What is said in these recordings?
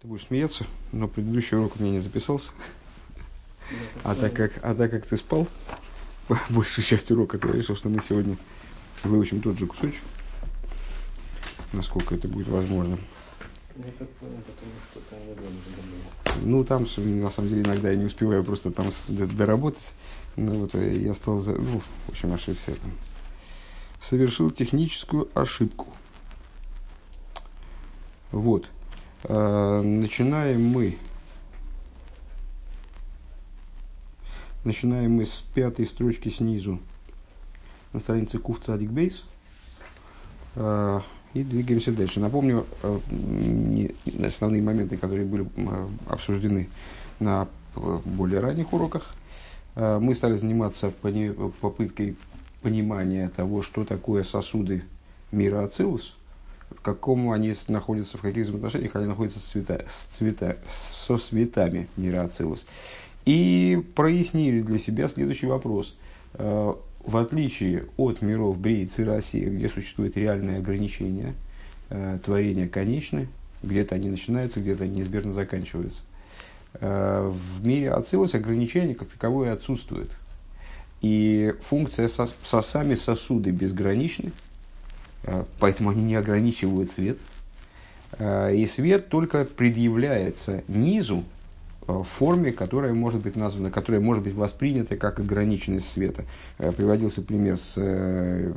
Ты будешь смеяться, но предыдущий урок у меня не записался. А так как, а так как ты спал, большую часть урока, ты решил, что мы сегодня выучим тот же кусочек, насколько это будет возможно. Ну, там, на самом деле, иногда я не успеваю просто там доработать. Ну, вот я стал, за... ну, в общем, ошибся. Там. Совершил техническую ошибку. Вот. Э, начинаем мы. Начинаем мы с пятой строчки снизу на странице Кув Цадик. Э, и двигаемся дальше. Напомню э, основные моменты, которые были обсуждены на более ранних уроках. Мы стали заниматься попыткой понимания того, что такое сосуды мира Ацилус – в каком они находятся, в каких взаимоотношениях они находятся с цвета, с цвета, со цветами мира Ацилус. И прояснили для себя следующий вопрос. Э, в отличие от миров Брейцы России, где существует реальное ограничение, э, творения конечны, где-то они начинаются, где-то они неизбежно заканчиваются. Э, в мире Ацилус ограничения как таковое отсутствует. И функция со, сами сосуды безграничны, поэтому они не ограничивают свет. Э, и свет только предъявляется низу э, в форме, которая может быть названа, которая может быть воспринята как ограниченность света. Приводился пример с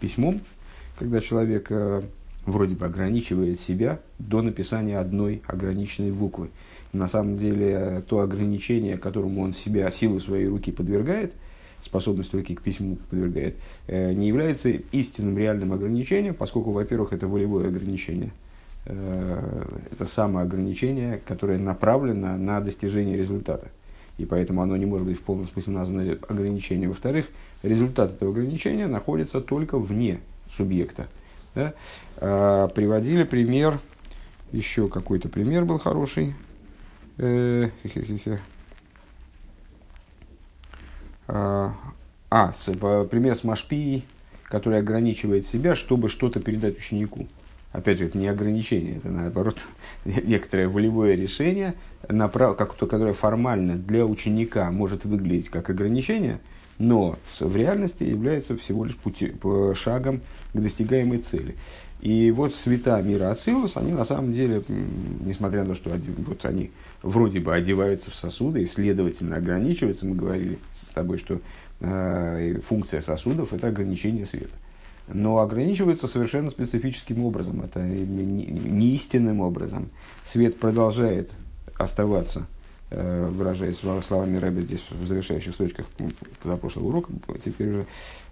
письмом, когда человек вроде бы ограничивает себя до написания одной ограниченной буквы. На самом деле, то ограничение, которому он себя силу своей руки подвергает – способность руки к письму подвергает, э, не является истинным реальным ограничением, поскольку, во-первых, это волевое ограничение. Э, это самоограничение, которое направлено на достижение результата. И поэтому оно не может быть в полном смысле названо ограничением. Во-вторых, результат этого ограничения находится только вне субъекта. Да? А, приводили пример, еще какой-то пример был хороший. Э, а, а пример с Машпией, который ограничивает себя, чтобы что-то передать ученику. Опять же, это не ограничение, это наоборот некоторое волевое решение, направ, как, которое формально для ученика может выглядеть как ограничение, но в реальности является всего лишь пути, шагом к достигаемой цели. И вот света мира Ацилус, они на самом деле, несмотря на то, что вот они вроде бы одеваются в сосуды и, следовательно, ограничиваются, мы говорили с тобой, что э, функция сосудов – это ограничение света. Но ограничиваются совершенно специфическим образом, это не, не истинным образом. Свет продолжает оставаться, э, выражаясь словами Рэбби здесь в завершающих строчках позапрошлого урока, теперь уже,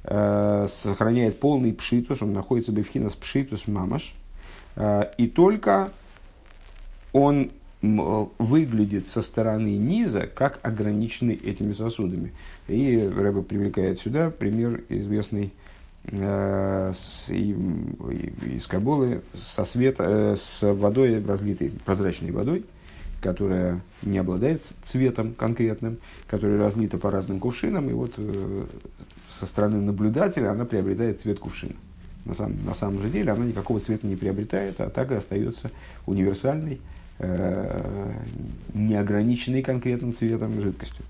э, сохраняет полный пшитус, он находится в с пшитус мамаш, э, и только он выглядит со стороны низа как ограниченный этими сосудами. И Рэба привлекает сюда пример известный э, с, и, из Кабулы со света, э, с водой разлитой, прозрачной водой, которая не обладает цветом конкретным, которая разлита по разным кувшинам, и вот э, со стороны наблюдателя она приобретает цвет кувшина. На самом, на самом же деле она никакого цвета не приобретает, а так и остается универсальной, э, неограниченной конкретным цветом жидкостью.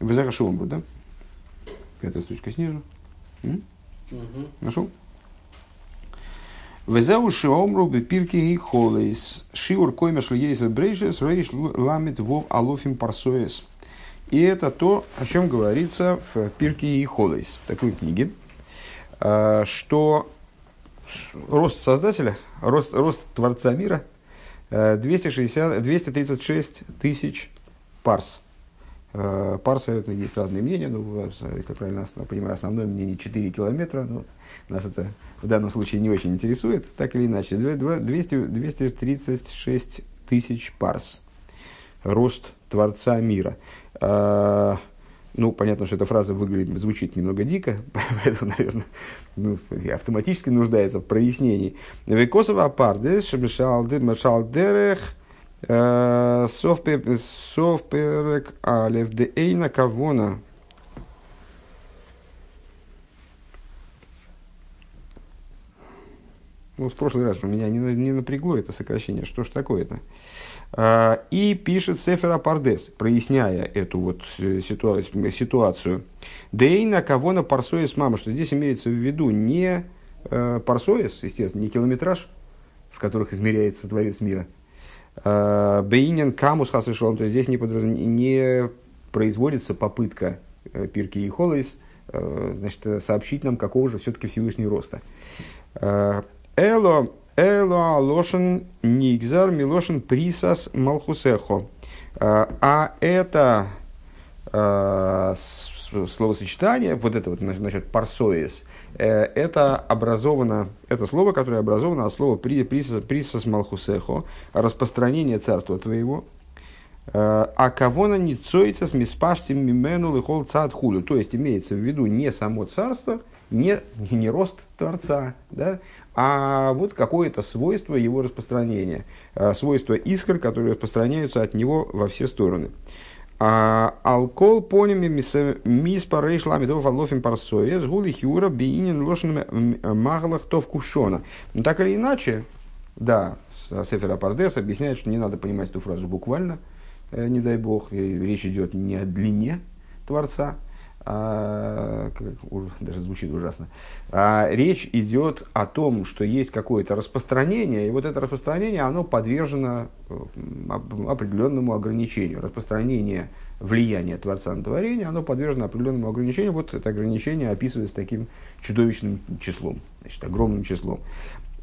Вы Вызарашуам будет, да? Пятая строчка снизу. Угу. Нашел? Везеу шиомру бепирки и холейс. Шиур койма шлиейса брейшес рейш ламит вов алофим парсоес. И это то, о чем говорится в Пирке и Холейс, в такой книге, э, что рост Создателя, рост, рост Творца мира – 260, 236 тысяч парс. Э, парсы это есть разные мнения, но, если правильно понимаю, основное мнение 4 километра, но нас это в данном случае не очень интересует, так или иначе. 200, 236 тысяч парс. Рост Творца мира. Ну, понятно, что эта фраза выглядит, звучит немного дико, поэтому, наверное, ну, автоматически нуждается в прояснении. Векосова апардес, шмешал дерех, э, совперек алев де кавона. Ну, в прошлый раз у меня не, не напрягло это сокращение. Что ж такое-то? А, и пишет Сефера Пардес, проясняя эту вот э, ситуацию. Дейна кого на парсоис мама, что здесь имеется в виду не э, парсоис, естественно, не километраж, в которых измеряется Творец мира. Э, Бейнин камус хасвишон, то есть здесь не, подраз... не производится попытка э, пирки и холойс, э, значит, сообщить нам, какого же все-таки Всевышний роста. Э, Эло Эло Алошин Нигзар Милошин Присас Малхусехо. А, а это а, словосочетание, вот это вот, значит, парсоис, э, это образовано, это слово, которое образовано от слова присас, малхусехо, распространение царства твоего, э, а кого на ницоица с миспаштим мимену лихол цад хулю. То есть имеется в виду не само царство, не, не рост Творца, да, а вот какое-то свойство его распространения, э, свойство искр, которые распространяются от него во все стороны. А, алкол понями мис парейш ламидов алофим парсоес гули хюра биинин лошен маглах тов кушона. Но так или иначе, да, Сефера Пардес объясняет, что не надо понимать эту фразу буквально, э, не дай бог, речь идет не о длине Творца, а, даже звучит ужасно, а, речь идет о том, что есть какое-то распространение, и вот это распространение, оно подвержено определенному ограничению. Распространение влияния Творца на творение, оно подвержено определенному ограничению. Вот это ограничение описывается таким чудовищным числом, значит, огромным числом.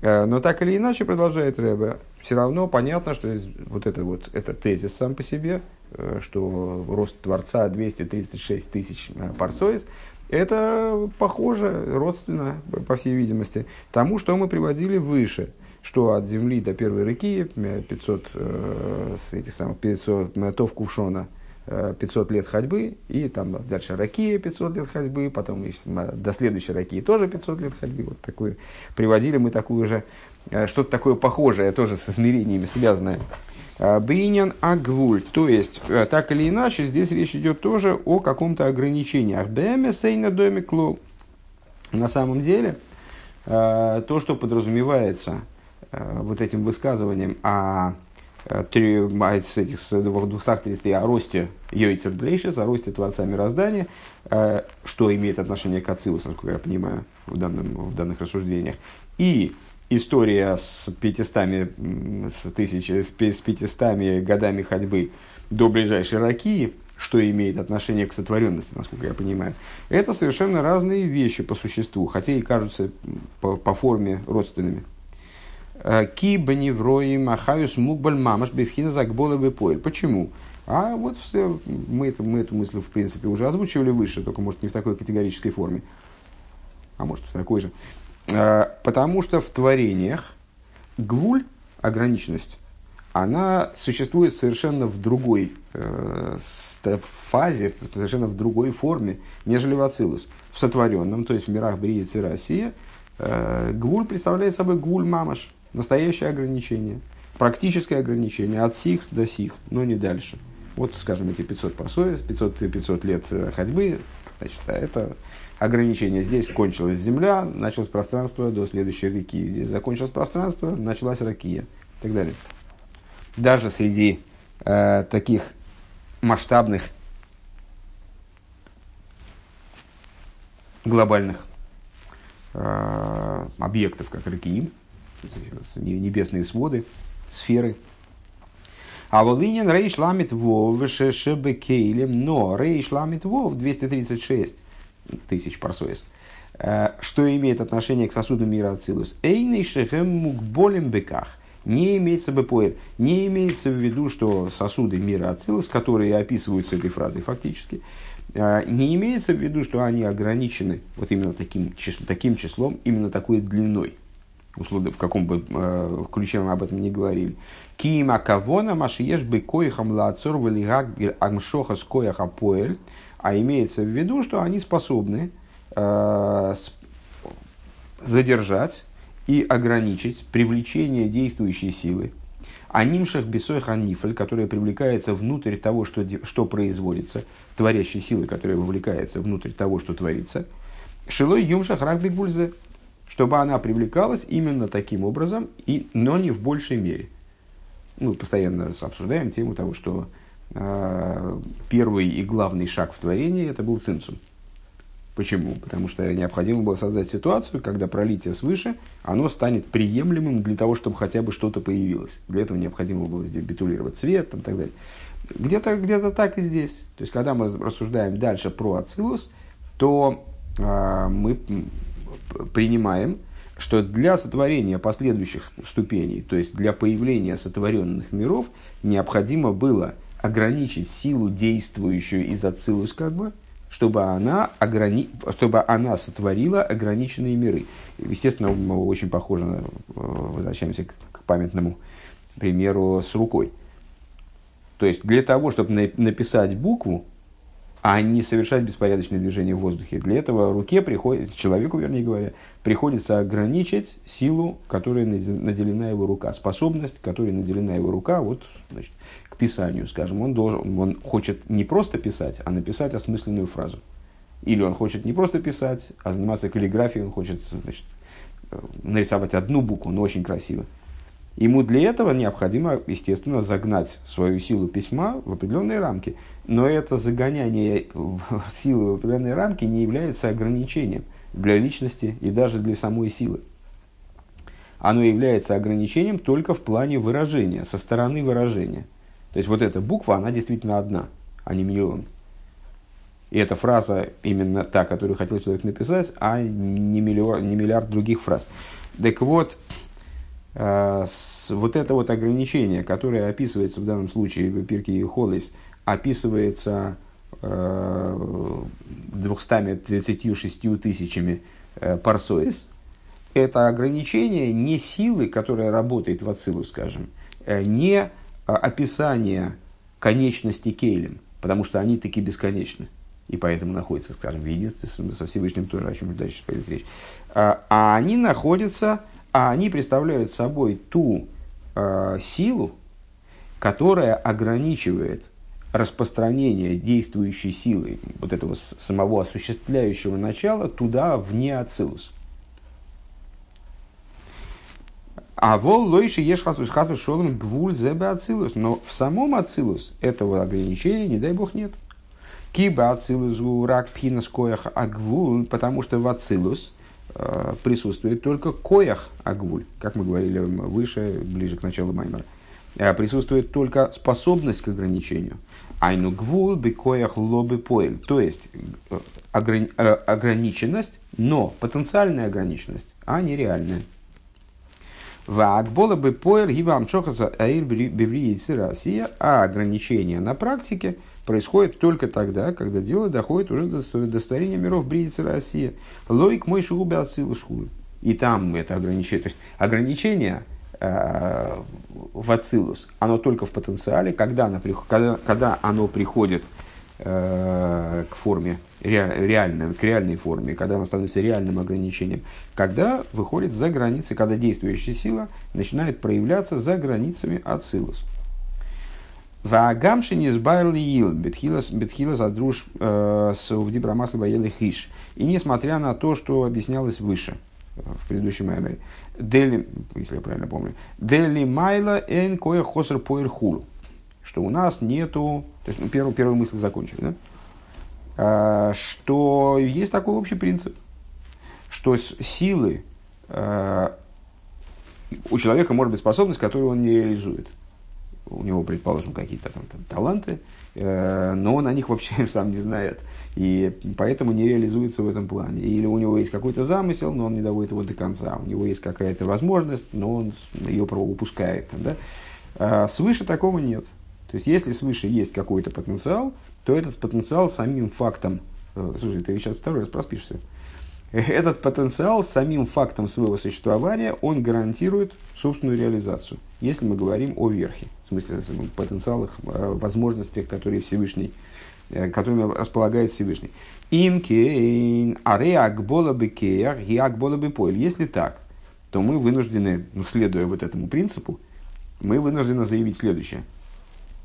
Э, но так или иначе, продолжает Рэбе, все равно понятно, что вот это вот, это тезис сам по себе, э, что рост Творца 236 тысяч э, парсоис, это похоже, родственно, по всей видимости, тому, что мы приводили выше, что от земли до первой реки 500, с этих самых 500 тов кувшона – 500 лет ходьбы, и там дальше Ракия 500 лет ходьбы, потом до следующей Ракии тоже 500 лет ходьбы. Вот такую, приводили мы такую же, э, что-то такое похожее, тоже с измерениями связанное. А, Бейнян Агвуль, то есть, э, так или иначе, здесь речь идет тоже о каком-то ограничении. Ахдеме сейна доме клол. На самом деле, э, то, что подразумевается вот этим высказыванием о Э, три, с этих с 230 о росте Йойцер Дрейшес, о росте Творца Мироздания, э, что имеет отношение к Ацилусу, насколько я понимаю, в, данном, в данных рассуждениях. И история с 500, с, тысяч, с 500 годами ходьбы до ближайшей Ракии, что имеет отношение к сотворенности, насколько я понимаю, это совершенно разные вещи по существу, хотя и кажутся по, по форме родственными. Ки баневроим ахаюс мукбаль мамаш бифхина загбола бепоэль. Почему? А вот все, мы, это, мы эту мысль, в принципе, уже озвучивали выше, только, может, не в такой категорической форме. А может, в такой же. А, потому что в творениях гвуль, ограниченность, она существует совершенно в другой э, фазе, совершенно в другой форме, нежели в Ацилус. В сотворенном, то есть в мирах Бриицы и Россия, э, гвуль представляет собой гвуль мамаш, настоящее ограничение, практическое ограничение от сих до сих, но не дальше. Вот, скажем, эти 500 парсоис, 500, 500 лет э, ходьбы, значит, а это ограничение. Здесь кончилась земля, началось пространство до следующей реки. Здесь закончилось пространство, началась ракия и так далее. Даже среди э, таких масштабных глобальных э, объектов, как реки, небесные своды, сферы. А Волынин Рейш ламит вов шебекейлем, но Рейш ламит вов 236 тысяч парсоис. Э, что имеет отношение к сосудам мира Ацилус? Эйный шехем мукболем беках. Не имеется бы не имеется в виду, что сосуды мира Ацилус, которые описываются этой фразой фактически, э, не имеется в виду, что они ограничены вот именно таким, таким числом, именно такой длиной в каком бы э, ключе мы об этом не говорили. Кима кавона машиеш бы коихам лацор валигак амшоха с кояха поэль, а имеется в виду, что они способны э, задержать и ограничить привлечение действующей силы, а нимшах бесой ханифель, которая привлекается внутрь того, что, что производится, творящей силы, которая вовлекается внутрь того, что творится, шилой юмшах рак бигбульзе, чтобы она привлекалась именно таким образом, и, но не в большей мере. Мы постоянно обсуждаем тему того, что э, первый и главный шаг в творении это был цинцум. Почему? Потому что необходимо было создать ситуацию, когда пролитие свыше, оно станет приемлемым для того, чтобы хотя бы что-то появилось. Для этого необходимо было битулировать цвет там, и так далее. Где-то где так и здесь. То есть, когда мы рассуждаем дальше про Ацилус, то э, мы принимаем, что для сотворения последующих ступеней, то есть для появления сотворенных миров, необходимо было ограничить силу, действующую из Ацилус, как бы, чтобы она, ограни... чтобы она сотворила ограниченные миры. Естественно, мы очень похоже, э, возвращаемся к памятному примеру с рукой. То есть для того, чтобы написать букву, а не совершать беспорядочные движения в воздухе. Для этого руке приходит, человеку, вернее говоря, приходится ограничить силу, которой наделена его рука, способность, которой наделена его рука, вот, значит, к писанию, скажем, он, должен, он хочет не просто писать, а написать осмысленную фразу. Или он хочет не просто писать, а заниматься каллиграфией, он хочет значит, нарисовать одну букву, но очень красиво. Ему для этого необходимо, естественно, загнать свою силу письма в определенные рамки. Но это загоняние силы в определенные рамки не является ограничением для личности и даже для самой силы. Оно является ограничением только в плане выражения, со стороны выражения. То есть вот эта буква, она действительно одна, а не миллион. И эта фраза именно та, которую хотел человек написать, а не миллиард, не миллиард других фраз. Так вот, вот это вот ограничение, которое описывается в данном случае в Пирке и Холлис, описывается э, 236 тысячами э, парсоис, это ограничение не силы, которая работает в Ацилу, скажем, э, не а, описание конечности Кейлем, потому что они таки бесконечны. И поэтому находятся, скажем, в единстве со Всевышним тоже, о чем дальше пойдет речь. А, а они находятся, а они представляют собой ту э, силу, которая ограничивает распространение действующей силы, вот этого самого осуществляющего начала, туда, вне Ацилус. А вол лойши ешь хасвус хасвус шолом гвуль зебе ацилус. Но в самом ацилус этого ограничения, не дай бог, нет. Киба ацилус рак пхинас коях агвуль, потому что в ацилус присутствует только коях агвуль, как мы говорили выше, ближе к началу Маймера. Э, присутствует только способность к ограничению. Айну гвул бы коях лобы поэль. То есть э, ограни- э, ограниченность, но потенциальная ограниченность, а не реальная. Вагбола бы поэр гибам шохаса аир бевриицы Россия, а ограничение на практике происходит только тогда, когда дело доходит уже до досторения миров Бриицы Россия. Логик мой шугубе отсылу И там это ограничение. То есть ограничение э, в ацилус, оно только в потенциале, когда оно, когда, когда оно приходит э, к форме реальной, к реальной форме, когда она становится реальным ограничением, когда выходит за границы, когда действующая сила начинает проявляться за границами ацилус. Ваагамши не сбайрли ил, бетхилас адруш э, с вдибрамасли воели хиш. И несмотря на то, что объяснялось выше, э, в предыдущем меморе, дели, если я правильно помню, дели майла эн коя хосер поэр хул, что у нас нету, то есть ну, первую, первую мысль закончили, да? А, что есть такой общий принцип, что силы а, у человека может быть способность, которую он не реализует. У него, предположим, какие-то там, там таланты, э, но он о них вообще сам не знает. И поэтому не реализуется в этом плане. Или у него есть какой-то замысел, но он не доводит его до конца. У него есть какая-то возможность, но он ее упускает. Да? А свыше такого нет. То есть, если свыше есть какой-то потенциал, то этот потенциал самим фактом, э, слушай, ты сейчас второй раз проспишься, этот потенциал самим фактом своего существования, он гарантирует собственную реализацию, если мы говорим о верхе, в смысле потенциалах, э, возможностях, которые Всевышний, э, которыми располагает Всевышний. Им кейн ареак бола бы кеях, як бола бы поэль. Если так, то мы вынуждены, ну, следуя вот этому принципу, мы вынуждены заявить следующее.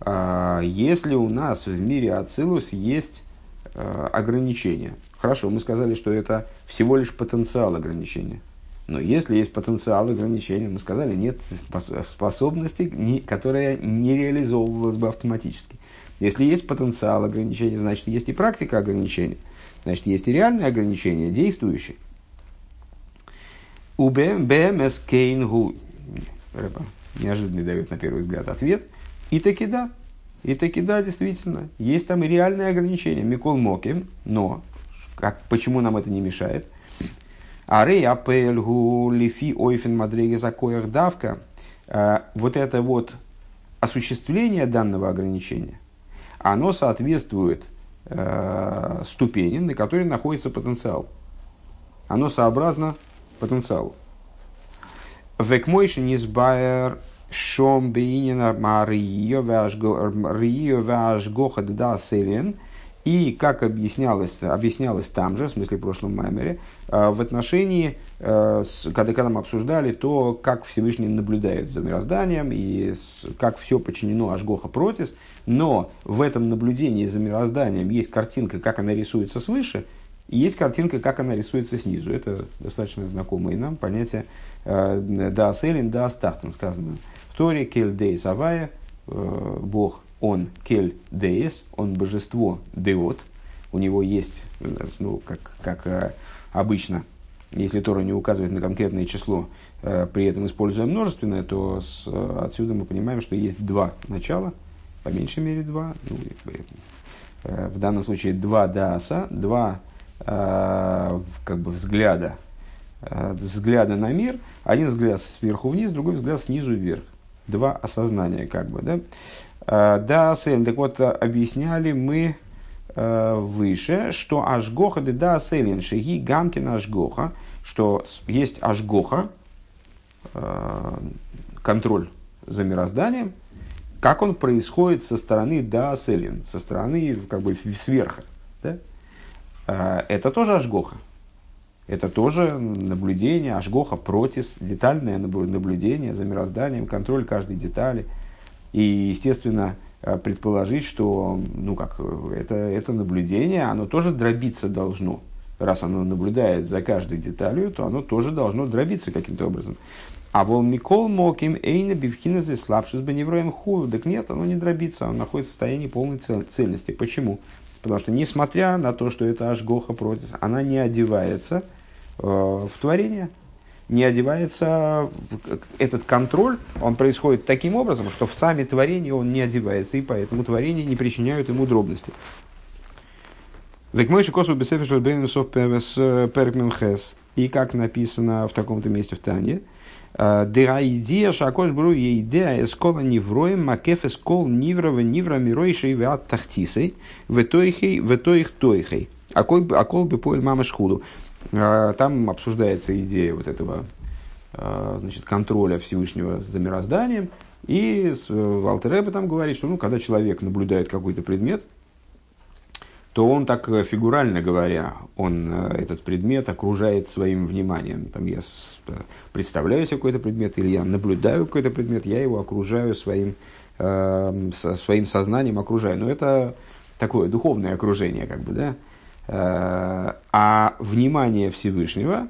А, если у нас в мире Ацилус есть а, ограничения, хорошо, мы сказали, что это всего лишь потенциал ограничения. Но если есть потенциал ограничения, мы сказали, нет способности, которая не реализовывалась бы автоматически. Если есть потенциал ограничения, значит, есть и практика ограничения. Значит, есть и реальные ограничения, действующие. У БМС Кейнгу. Неожиданный дает на первый взгляд ответ. И таки да. И таки да, действительно. Есть там и реальные ограничения. Микол Моким. Но как, почему нам это не мешает? Арей апельгу лифи ойфен мадреги закоях давка. Э, вот это вот осуществление данного ограничения, оно соответствует э, ступени, на которой находится потенциал. Оно сообразно потенциалу. Векмойши низбайер шом бейнина марио ваш гоха да селен. И как объяснялось, объяснялось там же, в смысле в прошлом маймере, э, в отношении, э, когда, когда мы обсуждали то, как Всевышний наблюдает за мирозданием и как все подчинено Ашгоха протис, но в этом наблюдении за мирозданием есть картинка, как она рисуется свыше, и есть картинка, как она рисуется снизу. Это достаточно знакомое нам понятие э, «да селин, да астахтан» сказано в Торе «кель дей савая», Бог, он «кель деес», он божество деот, у него есть, ну, как, как э, обычно, если Тора не указывает на конкретное число, при этом используя множественное, то с, отсюда мы понимаем, что есть два начала, по меньшей мере два, ну, в данном случае два дааса, два Э, как бы взгляда, э, взгляда на мир. Один взгляд сверху вниз, другой взгляд снизу вверх. Два осознания, как бы, да. Э, да, Сель, так вот, объясняли мы выше, что Ашгоха, да, Селин, Шиги, Гамкин Ашгоха, что есть Ашгоха, контроль за мирозданием, как он происходит со стороны да, Селин, со стороны как бы сверха. Да? Это тоже ажгоха. Это тоже наблюдение, ажгоха, протис, детальное наблюдение за мирозданием, контроль каждой детали. И, естественно, а, предположить, что ну как, это, это наблюдение, оно тоже дробиться должно. Раз оно наблюдает за каждой деталью, то оно тоже должно дробиться каким-то образом. А вол Микол Моким Эйна Бивхина здесь слабший с Беневроем Ху. Так нет, оно не дробится, оно находится в состоянии полной цельности. Почему? Потому что, несмотря на то, что это Ашгоха против, она не одевается э, в творение, не одевается, этот контроль, он происходит таким образом, что в сами творения он не одевается, и поэтому творения не причиняют ему дробности. Векмойши косу бесефишл бейнусов перкмемхес. И как написано в таком-то месте в Тане, Э, Дыра идея шакош бру идея эскола невроем макеф эскол ниврова нивра миройшей вят тахтисой в тойхей в тоих тойхей. А кол бы поэль мама шхуду. Э, там обсуждается идея вот этого э, значит, контроля Всевышнего за мирозданием. И Валтереба там говорит, что ну, когда человек наблюдает какой-то предмет, то он так э, фигурально говоря, он э, этот предмет окружает своим вниманием. Там я э, представляю себе какой-то предмет или я наблюдаю какой-то предмет, я его окружаю своим, э, своим сознанием, окружаю. Но это такое духовное окружение, как бы, да. А внимание Всевышнего,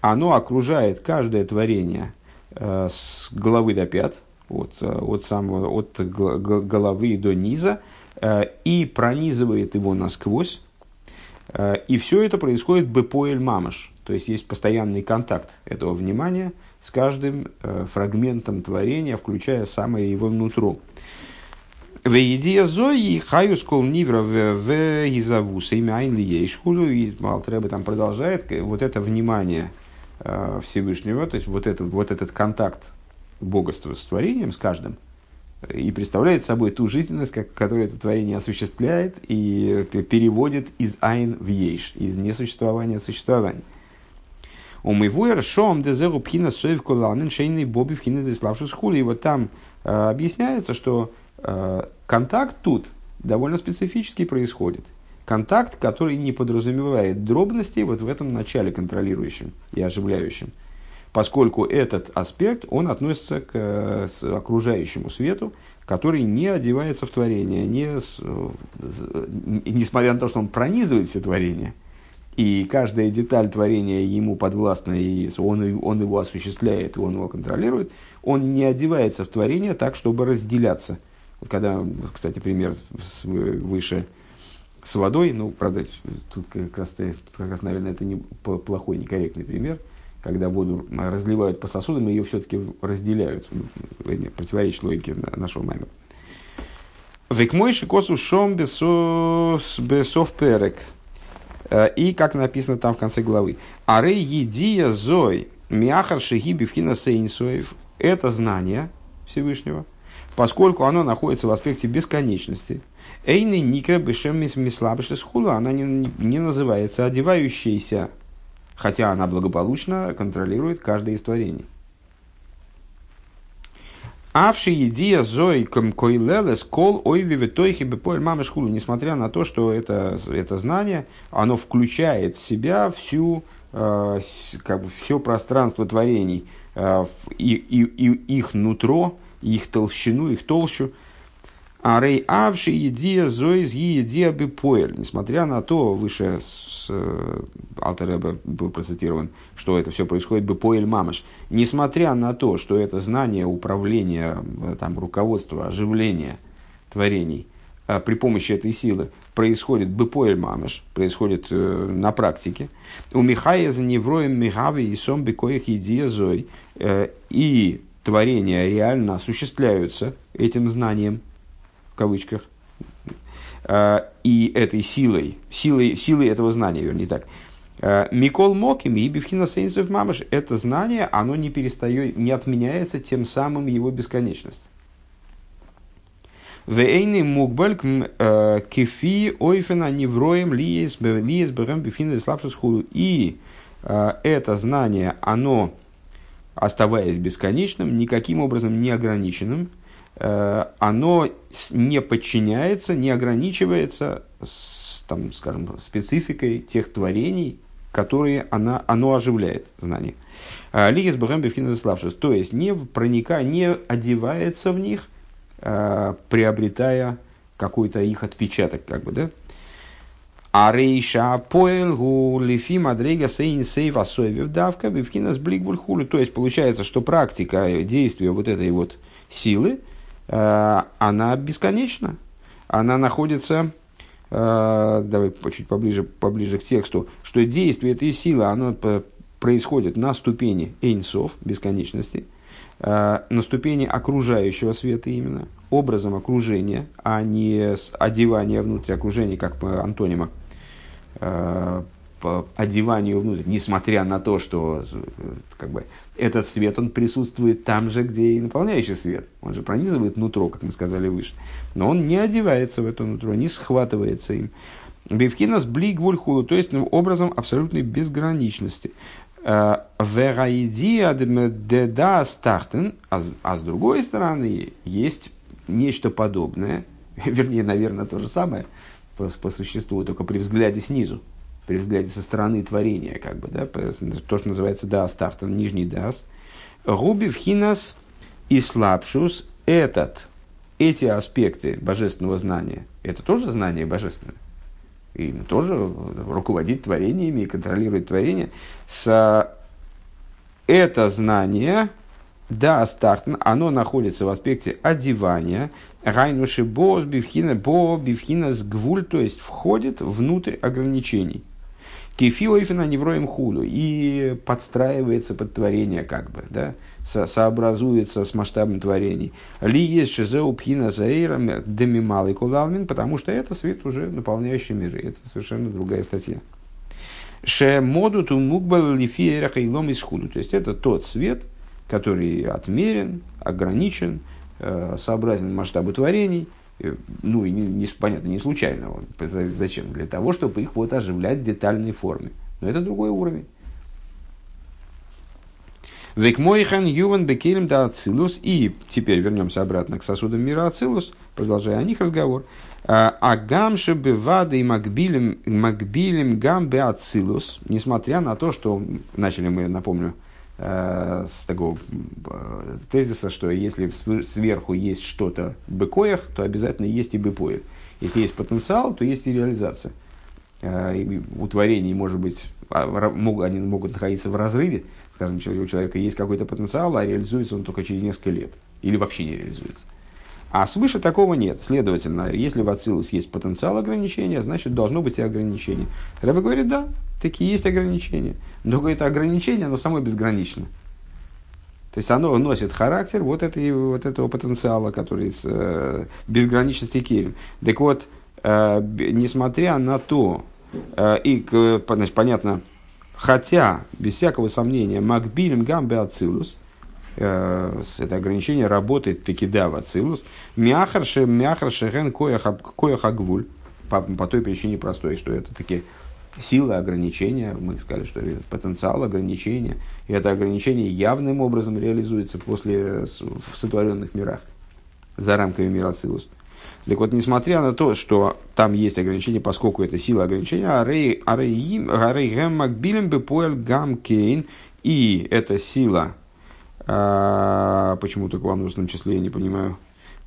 оно окружает каждое творение с головы до пят, от, от, самого, от головы до низа, Э, и пронизывает его насквозь. Э, и все это происходит бепоэль мамаш, то есть есть постоянный контакт этого внимания с каждым э, фрагментом творения, включая самое его нутро. В идее Зои хаю скол нивра в изавуса имя Айнли Ейшхулю, и Малтреба там продолжает, вот это внимание Всевышнего, то есть вот, это, вот этот контакт Бога с творением, с каждым – и представляет собой ту жизненность, как, которую это творение осуществляет и переводит из айн в ейш, из несуществования в существование. У моего шом дезеру пхина соев коланен шейный боби в хина славшус хули. И вот там э, объясняется, что контакт тут довольно специфически происходит. Контакт, который не подразумевает дробности вот в этом начале контролирующем и оживляющем поскольку этот аспект, он относится к окружающему свету, который не одевается в творение, не, несмотря на то, что он пронизывает все творение, и каждая деталь творения ему подвластна, и он, он его осуществляет, он его контролирует, он не одевается в творение так, чтобы разделяться. Когда, кстати, пример выше с водой, ну, правда, тут как раз, как раз наверное, это не плохой, некорректный пример, когда воду разливают по сосудам, ее все-таки разделяют, противоречит логике нашего маймера. Век мой шикосу шом бесов перек. Э, и как написано там в конце главы. Ары едия зой миахар шиги бифхина сейнсоев. Это знание Всевышнего, поскольку оно находится в аспекте бесконечности. Эйны никра бешем мислабыши схула, она не, не называется одевающейся, хотя она благополучно контролирует каждое из творений. Авши едия зой койлелес кол ой вивитойхи бепоэль мамы шхулу. Несмотря на то, что это, это знание, оно включает в себя всю, э, как бы все пространство творений, э, и, и, и их нутро, их толщину, их толщу. А рей авши едия зой едия бепоэль. Несмотря на то, выше Э, Алтереба был процитирован, что это все происходит по Мамаш. Несмотря на то, что это знание управления, э, там, руководства, оживления творений э, при помощи этой силы происходит по Мамаш, происходит на практике. У Михая за невроем Михави и сом бекоих зой и творения реально осуществляются этим знанием, в кавычках, Э, и этой силой, силой, силой этого знания, вернее так. Э, Микол Моким и Бифхина Сейнсов Мамаш, это знание, оно не перестает, не отменяется тем самым его бесконечность. Вейны мукбальк э, кефи ойфена невроем лиес берем бифина слабшус худу. И это знание, оно, оставаясь бесконечным, никаким образом не ограниченным, Э, оно не подчиняется, не ограничивается, с, там, скажем, спецификой тех творений, которые она, оно оживляет, знание. Э, Лигис Бхэмбе Финансславшус, то есть не проникая, не одевается в них, э, приобретая какой-то их отпечаток, как бы, да? А рейша поэл гу лифи мадрейга сейн сейв асойвев давка бивкинас бликбульхулю. То есть получается, что практика действия вот этой вот силы, Э, она бесконечна. Она находится, э, давай чуть поближе, поближе к тексту, что действие этой силы, оно происходит на ступени эйнсов, бесконечности, э, на ступени окружающего света именно, образом окружения, а не с одевания внутрь окружения, как по антонима одеванию внутрь, несмотря на то, что как бы, этот свет, он присутствует там же, где и наполняющий свет. Он же пронизывает нутро, как мы сказали выше. Но он не одевается в это нутро, не схватывается им. Бивкинас блик вульхулу, то есть ну, образом абсолютной безграничности. Э, Вераидия деда стартен, а, а с другой стороны есть нечто подобное, вернее, наверное, то же самое по, по существу, только при взгляде снизу при взгляде со стороны творения, как бы, да, то, что называется дас тахтан, нижний дас. Губи в хинас и слабшус этот, эти аспекты божественного знания, это тоже знание божественное. И тоже руководит творениями и контролирует творение. С это знание, да, стартн, оно находится в аспекте одевания, райнуши бос бифхина бо бифхина с гвуль, то есть входит внутрь ограничений. Кефиоифина невроем худу и подстраивается под творение, как бы, да, со сообразуется с масштабом творений. Ли есть шизеу пхина заэйрам демималый кулалмин, потому что это свет уже наполняющий миры. Это совершенно другая статья. Ше моду ту мукбал лифиерах и лом исхуду. То есть это тот свет, который отмерен, ограничен, сообразен масштабу творений – Э, ну, и не, не, понятно, не случайно. Зачем? Для того, чтобы их вот оживлять в детальной форме. Но это другой уровень. Векмойхан юван бекелем да ацилус. И теперь вернемся обратно к сосудам мира ацилус, продолжая о них разговор. А, а бевады и макбилем, макбилем гам бе ацилус. Несмотря на то, что начали мы, напомню, Э, с такого э, тезиса, что если сверху есть что-то быкоях, то обязательно есть и быпоях. Если есть потенциал, то есть и реализация. у творений может быть, а, они могут находиться в разрыве, скажем, у человека есть какой-то потенциал, а реализуется он только через несколько лет, или вообще не реализуется. А свыше такого нет. Следовательно, если в Ацилус есть потенциал ограничения, значит должно быть и ограничение. Рэба говорит, да, такие есть ограничения. Но это ограничение, оно само безгранично. То есть оно носит характер вот, этой, вот этого потенциала, который с э, безграничности Кирин. Так вот, э, несмотря на то, э, и значит, понятно, хотя, без всякого сомнения, Макбилем Гамбе Ацилус, Э, это ограничение работает таки да в Ацилус. Мяхарше, мяхарше ген коях агвуль. По, по той причине простой, что это таки сила ограничения, мы сказали, что потенциал ограничения, и это ограничение явным образом реализуется после в сотворенных мирах, за рамками мира Ацилус. Так вот, несмотря на то, что там есть ограничение, поскольку это сила ограничения, арей и эта сила а, почему только во множественном числе, я не понимаю.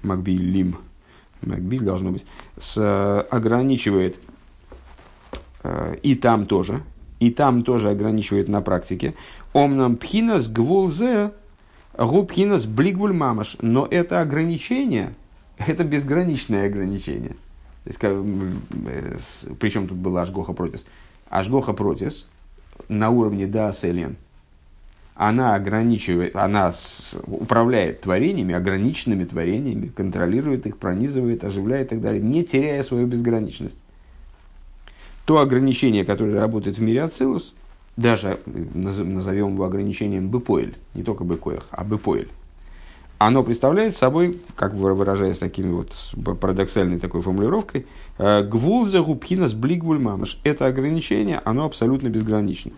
Макбиль лим. Макбиль должно быть. С, ограничивает и там тоже. И там тоже ограничивает на практике. Омнам пхинас гвулзе губхинас блигвуль мамаш. Но это ограничение, это безграничное ограничение. То есть, э, причем тут было Ашгоха протис. Ашгоха протис на уровне Дааселен – она ограничивает, она управляет творениями, ограниченными творениями, контролирует их, пронизывает, оживляет и так далее, не теряя свою безграничность. То ограничение, которое работает в мире Ацилус, даже назовем его ограничением Бепоэль, не только Бекоях, а Бепоэль, оно представляет собой, как выражаясь такими вот парадоксальной такой формулировкой, э, гвулза губхинас блигвуль мамаш. Это ограничение, оно абсолютно безгранично.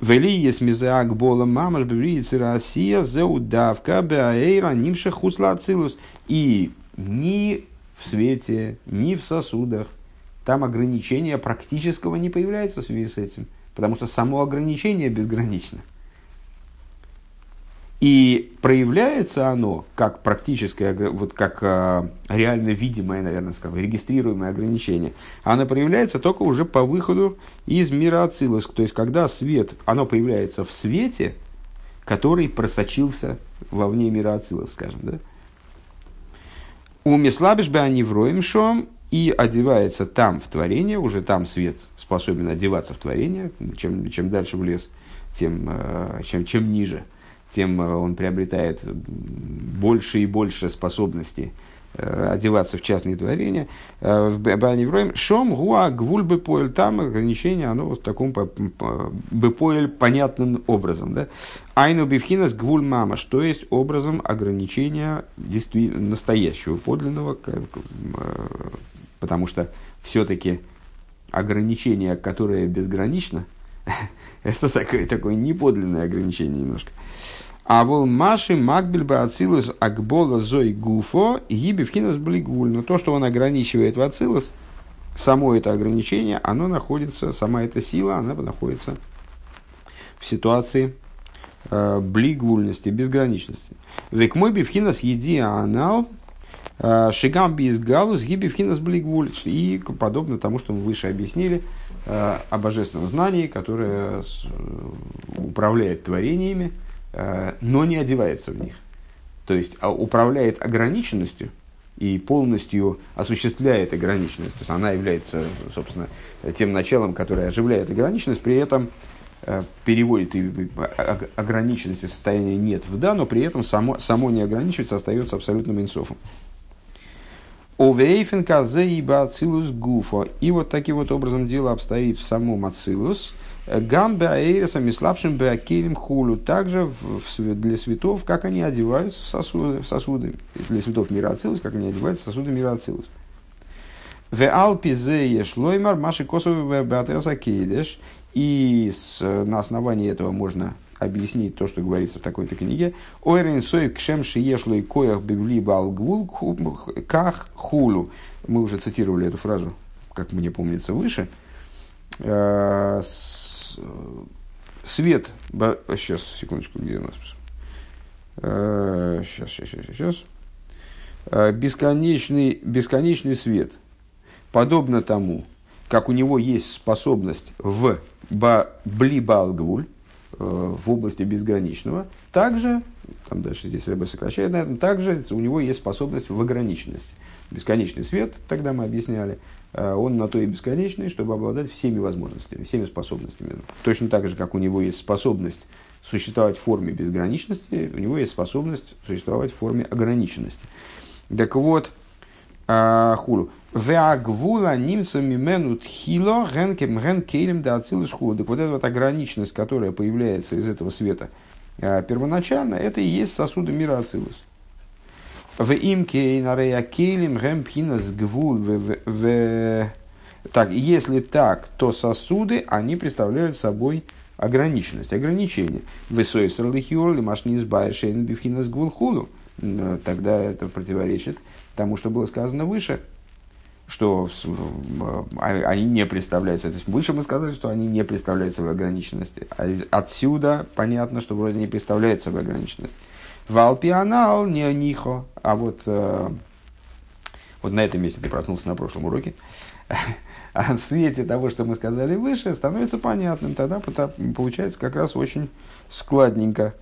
Велиес мизеак бола мамаш бевриицы Россия зеудавка беаэйра нимша хусла ацилус. И ни в свете, ни в сосудах там ограничения практического не появляется в связи с этим. Потому что само ограничение безгранично. И проявляется оно как практическое, вот как э, реально видимое, наверное, скажем, регистрируемое ограничение. Оно проявляется только уже по выходу из мира Ацилус. То есть, когда свет, оно появляется в свете, который просочился вовне мира Ацилус, скажем, да? У Меслабиш бы они вроем и одевается там в творение, уже там свет способен одеваться в творение, чем, чем дальше в лес, тем, э, чем, чем ниже – тем э, он приобретает больше и больше способностей э, одеваться в частные творения. В Баневроем Шом Гуа Гвуль Бепоэль, там ограничение, оно вот в таком Бепоэль понятным образом. Да? Айну Бифхинас Гвуль Мама, что есть образом ограничения настоящего, подлинного, потому что все-таки ограничение, которое безгранично, это такое, такое неподлинное ограничение немножко. А вол маши макбель бы ацилус акбола зой гуфо гиби вхинас блигвуль. Но то, что он ограничивает в ацилус, само это ограничение, оно находится, сама эта сила, она находится в ситуации э, блигвульности, безграничности. Век мой бифхинас еди анал э, шигам без галус гиби вхинас блигвуль. И подобно тому, что мы выше объяснили, э, о божественном знании, которое управляет творениями, Э, но не одевается в них. То есть а управляет ограниченностью и полностью осуществляет ограниченность. То есть она является, собственно, тем началом, которое оживляет ограниченность, при этом э, переводит и ограниченность и состояние нет в да, но при этом само, само не ограничивается, остается абсолютным инсофом. Овейфенка зеиба ацилус гуфа. И вот таким вот образом дело обстоит в самом ацилус – Гамбе аэрисами слабшим беакелем хулу. Также в, для цветов, как они одеваются в сосуды, в сосуды. Для цветов мира Ацилус, как они одеваются в сосуды мира Ацилус. В Алпи зееш лоймар маши косовый беатерса кейдеш. И с, на основании этого можно объяснить то, что говорится в такой-то книге. Ойрен сой кшем шиешлой коях бивли балгвул ках хулу. Мы уже цитировали эту фразу, как мне помнится, выше. Э, Э, свет, сейчас, секундочку, где у нас? Сейчас, сейчас, сейчас, сейчас. Бесконечный, бесконечный свет, подобно тому, как у него есть способность в блибалгвуль, в области безграничного, также, там дальше здесь Рэбе сокращает, наверное, также у него есть способность в ограниченности. Бесконечный свет, тогда мы объясняли, он на то и бесконечный, чтобы обладать всеми возможностями, всеми способностями. Точно так же, как у него есть способность существовать в форме безграничности, у него есть способность существовать в форме ограниченности. Так вот, хулу. Веагвула нимца мимену тхило генкем ген кейлем да ацилус хулу. Так вот эта вот ограниченность, которая появляется из этого света первоначально, это и есть сосуды мира ацилус. В имке нарея кейлем ген пхинас гвул в так, если так, то сосуды, они представляют собой ограниченность, ограничение. Высой сралихиор лимашни избаешен бифхинас гвулхулу. Тогда это противоречит тому, что было сказано выше, что а, они не представляются. То есть выше мы сказали, что они не представляют собой ограниченности. А отсюда понятно, что вроде не представляют собой ограниченность. Валпианал не нихо. А вот, э, вот на этом месте ты проснулся на прошлом уроке. А в свете того, что мы сказали выше, становится понятным. Тогда получается как раз очень складненько.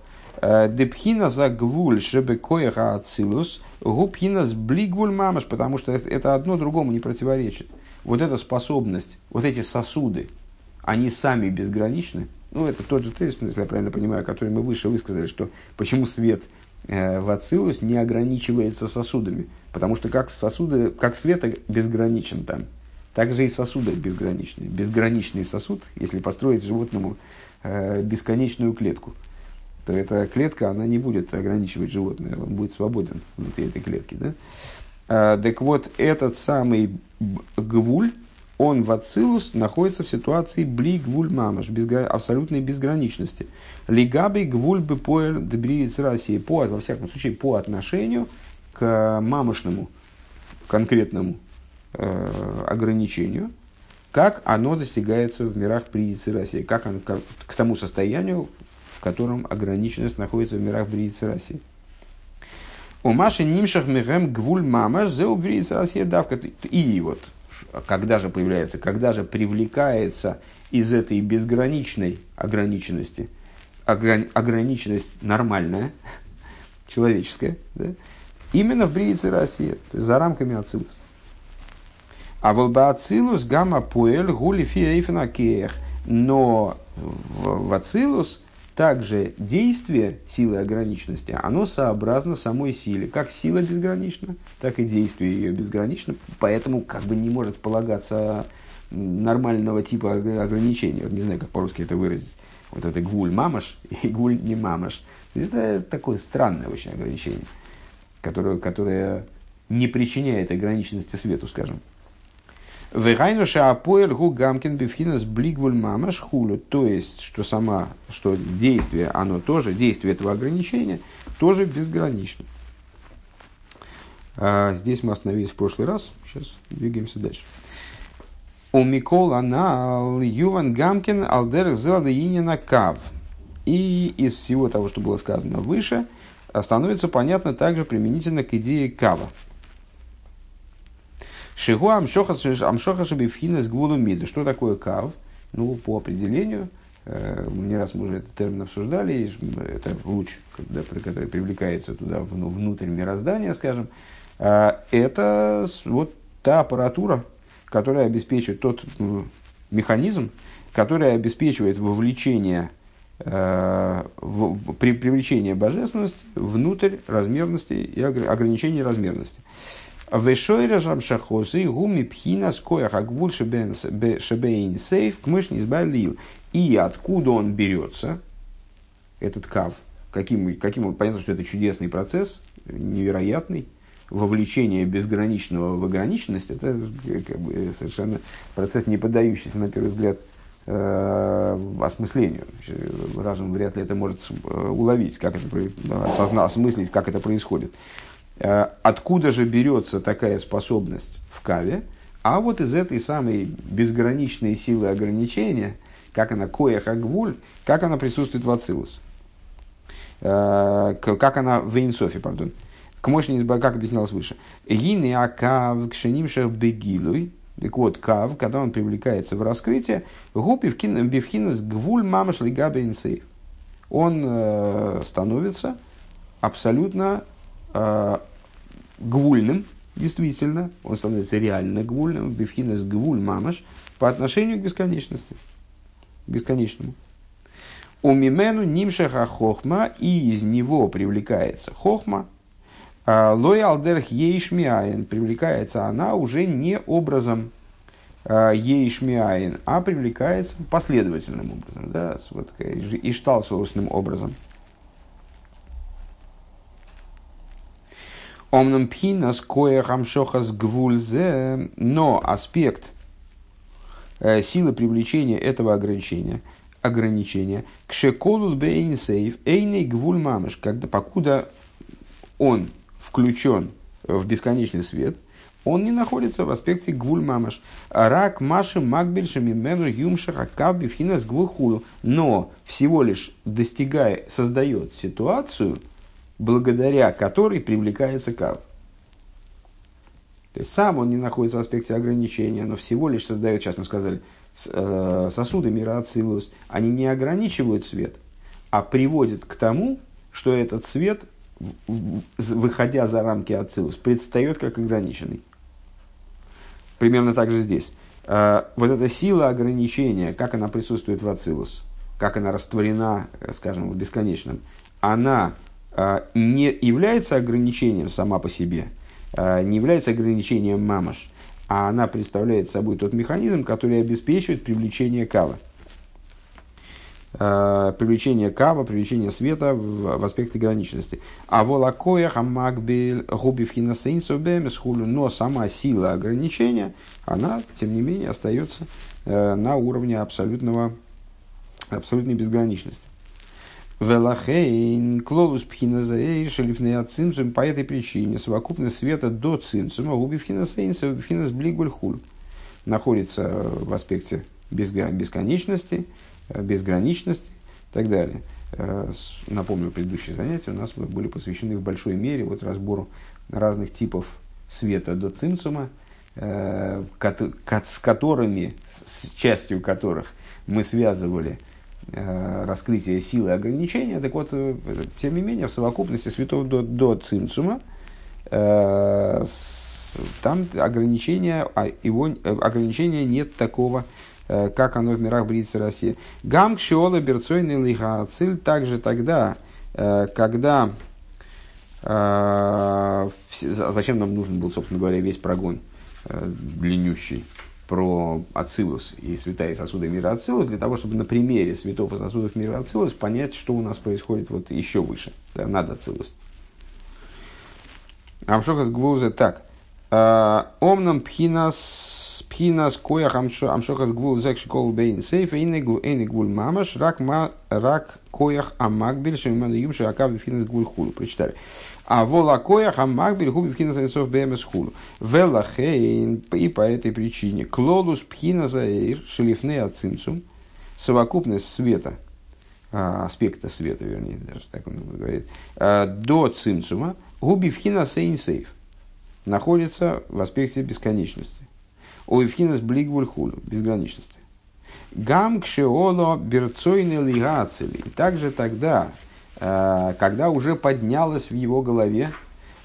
Э, Депхина за гвуль шебекоеха ацилус губхина с блигвуль мамаш, потому что это одно другому не противоречит. Вот эта способность, вот эти сосуды, они сами безграничны. Ну, это тот же тезис, если я правильно понимаю, который мы выше высказали, что почему свет э, в Ацилус не ограничивается сосудами. Потому что как сосуды, как свет безграничен там, также и сосуды безграничны. Безграничный сосуд, если построить животному э, бесконечную клетку, то эта клетка, она не будет ограничивать животное, он будет свободен внутри этой клетки. Да? А, так вот, этот самый гвуль, он в Ацилус находится в ситуации бли гвуль мамаш, безгра... абсолютной безграничности. Лигабей гвуль бы поэр дебриец России, по, во всяком случае, по отношению к мамошному конкретному э, ограничению, как оно достигается в мирах при России, как оно как, к тому состоянию, котором ограниченность находится в мирах при России. У Маши Нимшах Мехем Гвуль Мамаш Зеу Россия давка. И вот, когда же появляется, когда же привлекается из этой безграничной ограниченности, ограниченность нормальная, человеческая, да, именно в Бриице России, то есть за рамками Ацилус. А волбаацилус гамма пуэль гули фиэйфенакех. Но в Ацилус также действие силы ограниченности, оно сообразно самой силе. Как сила безгранична, так и действие ее безгранично. Поэтому как бы не может полагаться нормального типа ограничения. Вот не знаю, как по-русски это выразить. Вот это гуль мамаш и гуль не мамаш. Это такое странное очень ограничение, которое, которое не причиняет ограниченности свету, скажем. Вегайнуша апоэль гамкин бифхинас блигвуль мамаш. То есть, что сама, что действие, оно тоже, действие этого ограничения тоже безгранично. А, здесь мы остановились в прошлый раз. Сейчас двигаемся дальше. У Микола на Юван Гамкин Алдер Зелада Кав. И из всего того, что было сказано выше, становится понятно также применительно к идее Кава. Шигу амшоха шабивхина с гвулу мида. Что такое кав? Ну, по определению, э, не раз мы уже этот термин обсуждали, это луч, когда, который привлекается туда ну, внутрь мироздания, скажем, э, это вот та аппаратура, которая обеспечивает тот механизм, который обеспечивает вовлечение э, при привлечении божественности внутрь размерности и ограничения размерности. Вешойра жамшахосы гуми пхина скоях агвуль шебейн сейф кмышни избавил. И откуда он берется, этот кав, каким, каким, понятно, что это чудесный процесс, невероятный, вовлечение безграничного в ограниченность, это как бы, совершенно процесс, не поддающийся, на первый взгляд, э, осмыслению. Разум вряд ли это может э, уловить, как это, осознать, осмыслить, как это происходит. Э, откуда же берется такая способность в каве? А вот из этой самой безграничной силы ограничения, как она коях агвуль, как она присутствует в ацилус. Э, как она в инсофе, пардон. К мощности, как объяснялось выше. Гины акав кшенимшах бегилуй, Так вот, кав, когда он привлекается в раскрытие, гупи бифхинус гвуль мамаш лигаbe инсейв. Он э, становится абсолютно гвульным, действительно, он становится реально гвульным, бифхинус гвуль мамаш, по отношению к бесконечности, бесконечному. У мимену нимшаха хохма, и из него привлекается хохма, а, лой алдерх ейшмиаин, привлекается она уже не образом а, ейшмиаин, а привлекается последовательным образом, да, вот ишталшурусным образом. Омном пхинас коя хамшохас гвульзе, но аспект э, силы привлечения этого ограничения, ограничения, к шеколут бейнсейв, эйней гвуль мамыш, когда покуда он включен в бесконечный свет, он не находится в аспекте гвуль мамаш. Рак маши макбельши мимену юмшах акаби финас гвуль худу. Но всего лишь достигая, создает ситуацию, благодаря которой привлекается кав. То есть сам он не находится в аспекте ограничения, но всего лишь создает, сейчас мы сказали, э, сосуды мира Ацилус, они не ограничивают свет, а приводят к тому, что этот свет выходя за рамки Ацилус, предстает как ограниченный. Примерно так же здесь. А, вот эта сила ограничения, как она присутствует в Ацилус, как она растворена, скажем, в бесконечном, она не является ограничением сама по себе, а, не является ограничением мамаш, а она представляет собой тот механизм, который обеспечивает привлечение кава. Э, привлечение кава, привлечение света в, в аспекте граничности. А волакоя хамакбель губи хулю, но сама сила ограничения, она, тем не менее, остается э, на уровне абсолютного, абсолютной безграничности. Велахейн клолус пхиназаэйр шелифнея цинцум по этой причине совокупность света до цинцума губи пхинасейнса пхинас блигуль хуль находится в аспекте бесконечности, Э, безграничности и так далее. Э, напомню, предыдущие занятия у нас были посвящены в большой мере вот разбору разных типов света до цинцума, э, с которыми, с частью которых мы связывали раскрытие силы ограничения. Так вот, тем не менее, в совокупности светов до, до цинцума там ограничения, а его, ограничения нет такого Э, как оно в мирах Брицы России. Гам кшиола берцойный лихациль также тогда, э, когда э, зачем нам нужен был, собственно говоря, весь прогон длиннющий про Ацилус и святая сосуды мира Ацилус, для того, чтобы на примере святов и сосудов мира Ацилус понять, что у нас происходит вот еще выше, да, над Ацилус. Амшохас Гвузе так. Омнам пхинас пхинас коях амшохас гвул зек школ бейн сейф и гвул мамаш рак ма рак коях амакбель шеману юмши акав пхинас гвул хулу. Прочитали. А вола коях амакбель губи пхинас инсов бмс хулу. Вела хейн и по этой причине клолус пхина заэйр шелифне ацинцум совокупность света аспекта света, вернее, даже так он говорит, до цинцума, губи вхина сейн сейф, находится в аспекте бесконечности. Ойфхинас блигвуль хулю, безграничности. Гам кшеоло берцойны лигацели. Также тогда, когда уже поднялась в его голове,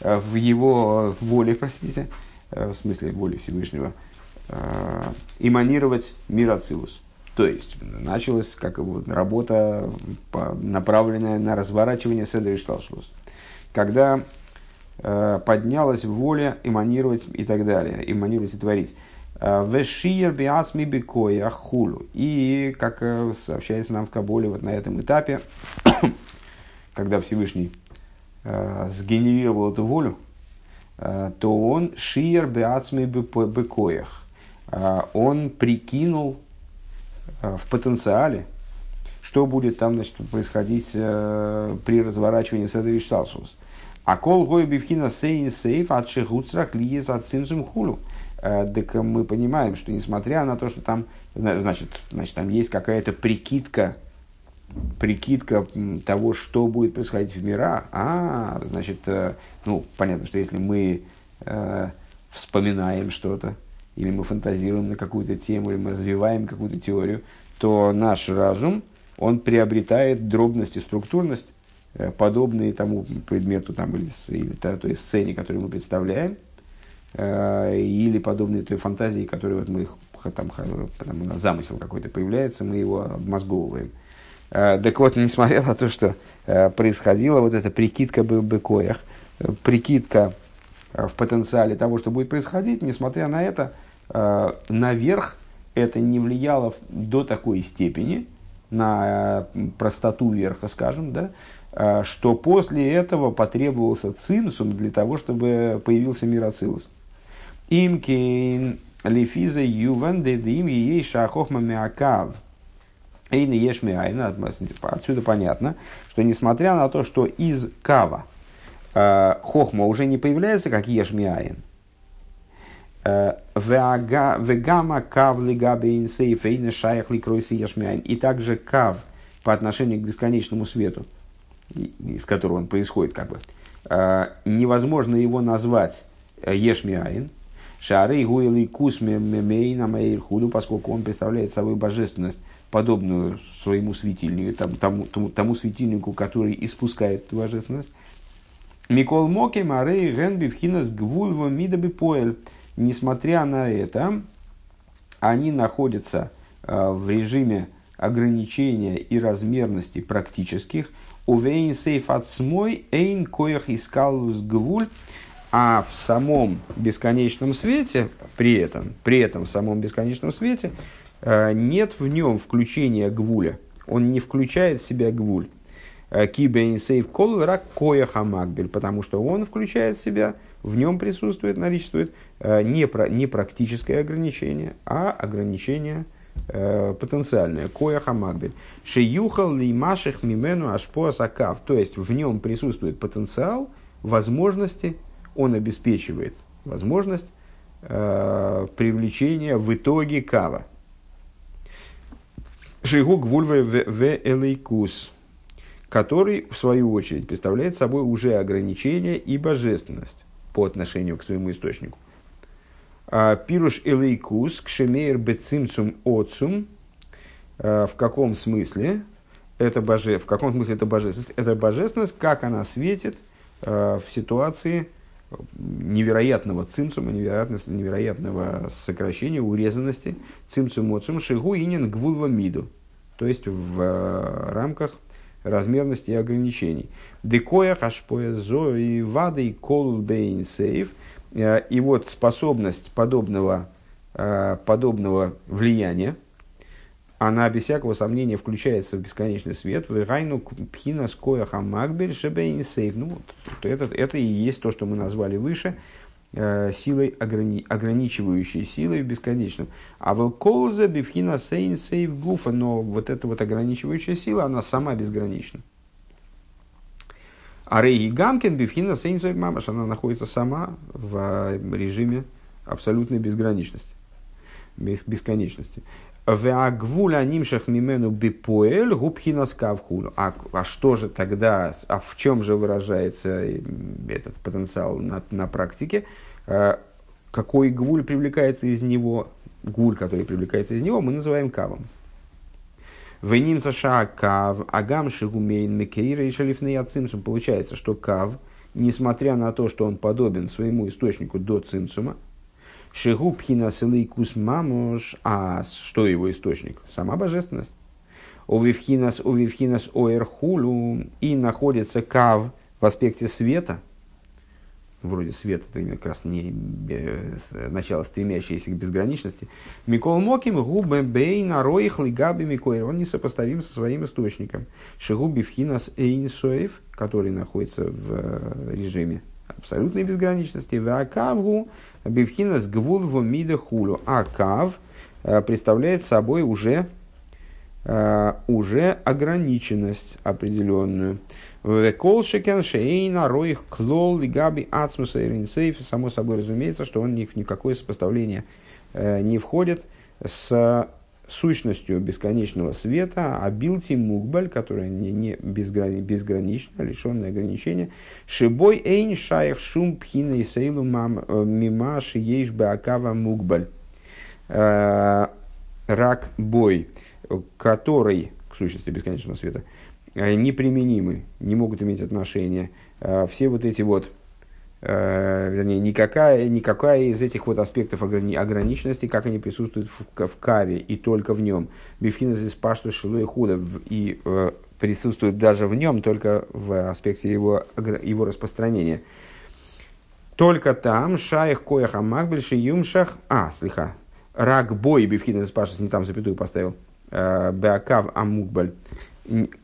э, в его воле, простите, э, в смысле воли Всевышнего, эманировать мир Ацилус. То есть началась как вот, работа, направленная на разворачивание Седри Шталшлус. Когда поднялась воля эманировать и так далее, эманировать и творить. Вешиер биацми бекоя хулу. И, как э, сообщается нам в Кабуле вот на этом этапе, когда Всевышний э, сгенерировал эту волю, э, то он шиер биацми бекоях. Э, он прикинул э, в потенциале, что будет там значит, происходить э, при разворачивании Седри Шталшус. А кол гой бивхина сейн сейф от шехуцрах лиес от цинцум хулу. Э, так мы понимаем, что несмотря на то, что там, значит, значит, там есть какая-то прикидка, прикидка того, что будет происходить в мирах, а, значит, э, ну, понятно, что если мы э, вспоминаем что-то, или мы фантазируем на какую-то тему, или мы развиваем какую-то теорию, то наш разум, он приобретает дробность и структурность, э, подобные тому предмету там, или, или той сцене, которую мы представляем, или подобные той фантазии, которую вот мы там, там замысел какой-то появляется, мы его обмозговываем. Э, так вот, несмотря на то, что происходила вот эта прикидка бы быкоях, прикидка в потенциале того, что будет происходить, несмотря на это, наверх это не влияло до такой степени на простоту верха, скажем, да, что после этого потребовался цинсум для того, чтобы появился мироцилус. Имкин лифиза юван дедим ей шахохма миакав. Эйна еш миайна. Отсюда понятно, что несмотря на то, что из кава э, хохма уже не появляется, как еш миайн, Вегама кав эйна шаях ликройси яшмяйн. И также кав по отношению к бесконечному свету, из которого он происходит, как бы, невозможно его назвать ешмиаин, шары гуэлы кусме мемейна худу, поскольку он представляет собой божественность, подобную своему светильнику, тому, тому, тому, тому светильнику, который испускает божественность. Микол Моки Марей Генби Вхинас Гвульва Мидаби Поэль несмотря на это, они находятся э, в режиме ограничения и размерности практических. Увейн сейф от смой эйн коях искалус гвуль, а в самом бесконечном свете, при этом, при этом в самом бесконечном свете, нет в нем включения гвуля. Он не включает в себя гвуль. Э, Кибейн сейф кол рак коях амакбель, потому что он включает в себя в нем присутствует, наличествует э, не, про, не практическое ограничение, а ограничение э, потенциальное. Коя хамагбель. Шиюхал ли маших мимену ашпо сакав. То есть в нем присутствует потенциал, возможности, он обеспечивает возможность э, привлечения в итоге кава. Шигук вульве в элейкус, который, в свою очередь, представляет собой уже ограничение и божественность по отношению к своему источнику. А, Пируш элейкус кшемейр бецимцум отцум. А, в каком смысле это боже, в каком смысле это божественность? Это божественность, как она светит а, в ситуации невероятного цимцума, невероятного, невероятного сокращения, урезанности цимцум отцум шигу инин гвулва миду. То есть в рамках размерности и ограничений. Декоя хашпоя зо и вады и кол бейн сейф. Э, и вот способность подобного, э, подобного влияния, она без всякого сомнения включается в бесконечный свет. В райну пхина скоя хамагбель шебейн сейф. Ну, вот, это, это и есть то, что мы назвали выше – Э, силой, ограни, ограничивающей силой в бесконечном. А волкоуза бифхина сейн сейв гуфа, но вот эта вот ограничивающая сила, она сама безгранична. А Рейги Гамкин бифхина сейн сейв мамаш, она находится сама в режиме абсолютной безграничности, бесконечности. Веагвуля нимшах мимену бипоэль губхина скавхулю. А, а что же тогда, а в чем же выражается этот потенциал на, на практике? А, какой гвуль привлекается из него? Гвуль, который привлекается из него, мы называем кавом. Венимца ша кав, агам шигумейн мекейра и ацимсум. Получается, что кав, несмотря на то, что он подобен своему источнику до цимсума, Шигу пхинас мамуш, а что его источник? Сама божественность. Овивхинас, овивхинас оэрхулу, и находится кав в аспекте света, вроде света, это как раз не начало стремящееся к безграничности. Микол Моким губе бейна роих лигаби микоир. Он несопоставим со своим источником. Шигуби вхинас эйнсоев, который находится в э, режиме абсолютной безграничности. Вакавгу Бивхинас гвулву мида хулю. А кав э, представляет собой уже, э, уже ограниченность определенную. Колшекен шейна роих клол лигаби ацмуса иринсейф. Само собой разумеется, что он ни в никакое сопоставление э, не входит с сущностью бесконечного света, а билти мукбаль, которая не, не безграни, безгранична, лишенная ограничения, шибой эйн шаях шум пхина и сейлу э, мимаш ейш беакава мукбаль. э, рак бой, который, к сущности бесконечного света, э, неприменимы, не могут иметь отношения. Все вот эти вот вернее, никакая, никакая из этих вот аспектов ограни, ограниченности, как они присутствуют в, в каве и только в нем. Бифхина здесь пашту шилу и худо, и э, присутствует даже в нем, только в аспекте его, его распространения. Только там шаях коях амакбельши юмшах, а, слиха, рак бой бифхина здесь пашту, не там запятую поставил, э, беакав амукбаль,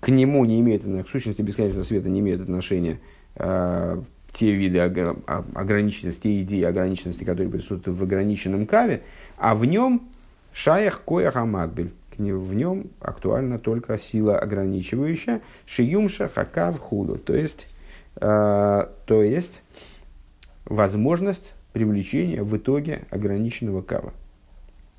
к нему не имеет, к сущности бесконечного света не имеет отношения э, те виды ограниченности, те идеи ограниченности, которые присутствуют в ограниченном каве, а в нем шаях коях амагбель. В нем актуальна только сила ограничивающая, шиюмша хакав худу, то есть, э, то есть возможность привлечения в итоге ограниченного кава.